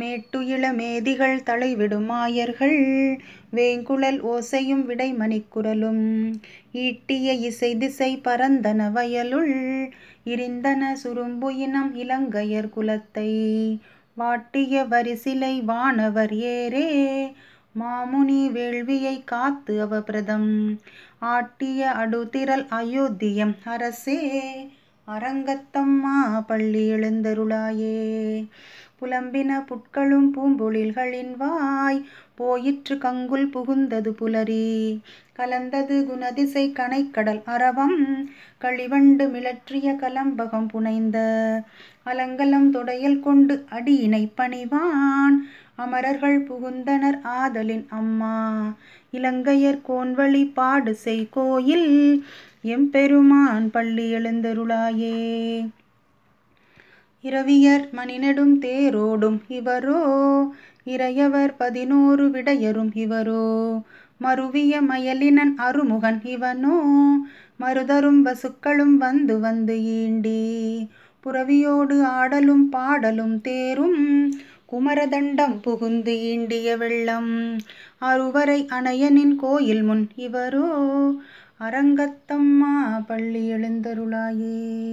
மேட்டுயில மேதிகள் தலைவிடும் மாயர்கள் வேங்குழல் ஓசையும் விடை மணிக்குரலும் ஈட்டிய இசைதிசை பரந்தன வயலுள் இரிந்தன சுரும்புயினம் இலங்கையர் குலத்தை. வாட்டிய வரிசிலை வானவர் ஏரே மாமுனி வேள்வியைக் காத்து அவபிரதம். ஆட்டிய அடுத்திரல் அயோத்தியம் அரசே அரங்கத்தம்மா பள்ளி எழுந்தருளாயே. புலம்பின புட்களும் பூம்பொழில்களின் வாய் போயிற்று கங்குல் புகுந்தது புலரி. கலந்தது குணதிசை கனைக்கடல் அரவம் களிவண்டு மிளற்றிய கலம்பகம் புனைந்த அலங்கலம் தொடையல் கொண்டு அடியினைப் பணிவான் அமரர்கள் புகுந்தனர் ஆதலின் அம்மா. இலங்கையர் கோன்வழி பாடுசெய் கோயில் எம்பெருமான் பள்ளி எழுந்தருளாயே. இரவியர் மணிநெடும் தேரோடும் இவரோ? இறையவர் பதினோரு விடையரும் இவரோ? மருவிய மயலினன் அருமுகன் இவனோ? மருதரும் வசுக்களும் வந்து வந்து ஈண்டி. புறவியோடு ஆடலும் பாடலும் தேரும். குமரதண்டம் புகுந்து ஈண்டிய வெள்ளம். அருவரை அணையனின் கோயில் முன் இவரோ? அரங்கத்தம்மா பள்ளி எழுந்தருளாயே.